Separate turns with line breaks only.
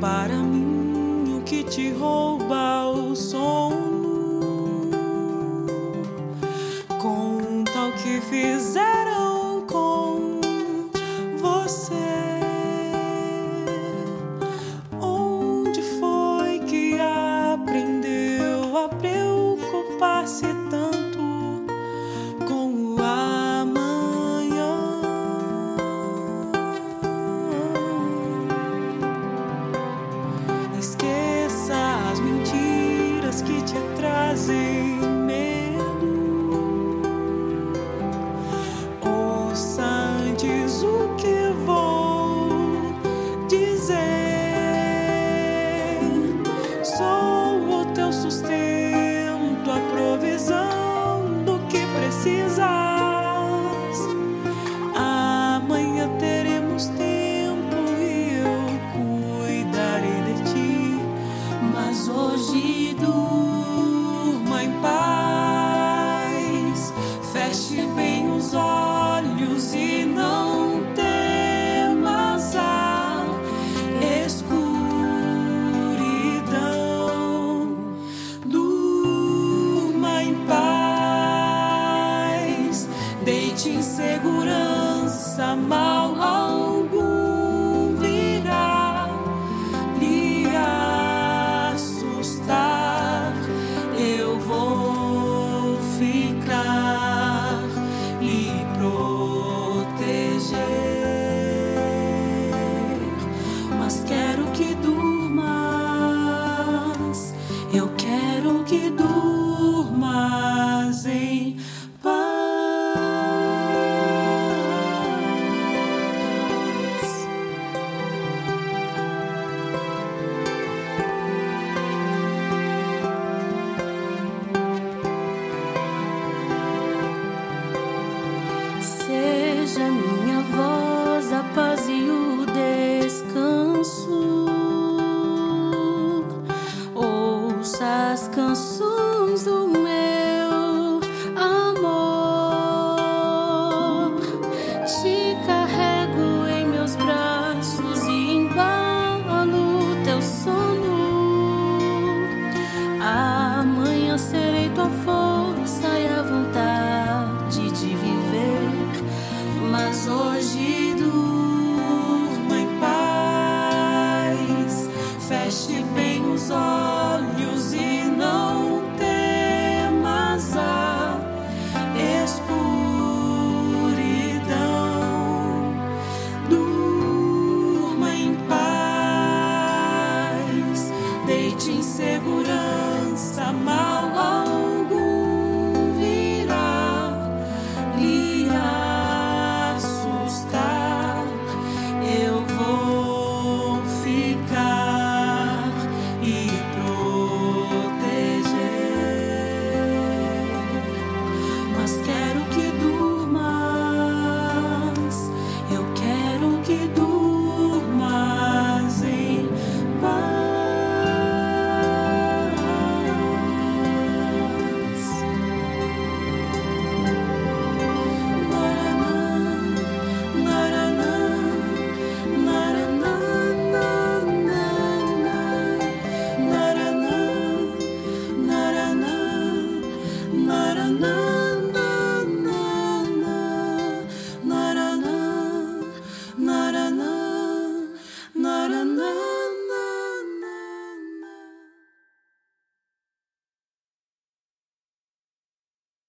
para mim. te trazer medo. Ouça antes o que vou dizer. Sou o teu sustento. A insegurança segurança, mal algum. de insegurança. No.